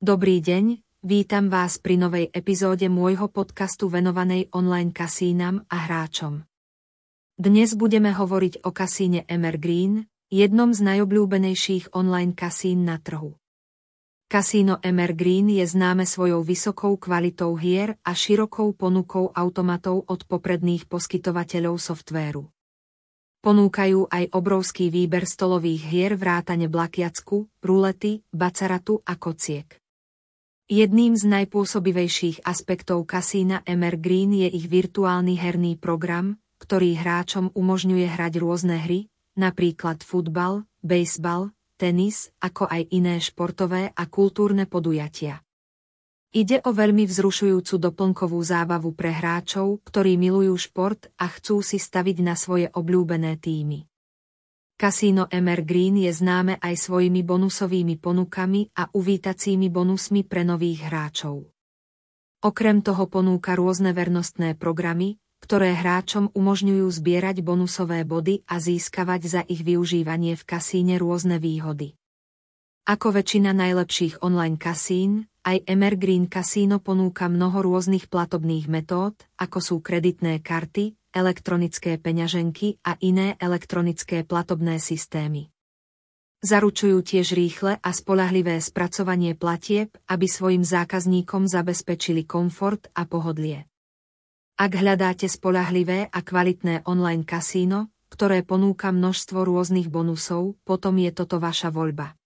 Dobrý deň, vítam vás pri novej epizóde môjho podcastu venovanej online kasínam a hráčom. Dnes budeme hovoriť o kasíne Emergreen, jednom z najobľúbenejších online kasín na trhu. Kasíno Emergreen je známe svojou vysokou kvalitou hier a širokou ponukou automatov od popredných poskytovateľov softvéru. Ponúkajú aj obrovský výber stolových hier vrátane blakiacku, rulety, bacaratu a kociek. Jedným z najpôsobivejších aspektov kasína Emergreen je ich virtuálny herný program, ktorý hráčom umožňuje hrať rôzne hry, napríklad futbal, bejsbal, tenis, ako aj iné športové a kultúrne podujatia. Ide o veľmi vzrušujúcu doplnkovú zábavu pre hráčov, ktorí milujú šport a chcú si staviť na svoje obľúbené týmy. Kasíno Emergreen je známe aj svojimi bonusovými ponukami a uvítacími bonusmi pre nových hráčov. Okrem toho ponúka rôzne vernostné programy, ktoré hráčom umožňujú zbierať bonusové body a získavať za ich využívanie v kasíne rôzne výhody. Ako väčšina najlepších online kasín, aj Emergreen Casino ponúka mnoho rôznych platobných metód, ako sú kreditné karty, elektronické peňaženky a iné elektronické platobné systémy. Zaručujú tiež rýchle a spolahlivé spracovanie platieb, aby svojim zákazníkom zabezpečili komfort a pohodlie. Ak hľadáte spolahlivé a kvalitné online kasíno, ktoré ponúka množstvo rôznych bonusov, potom je toto vaša voľba.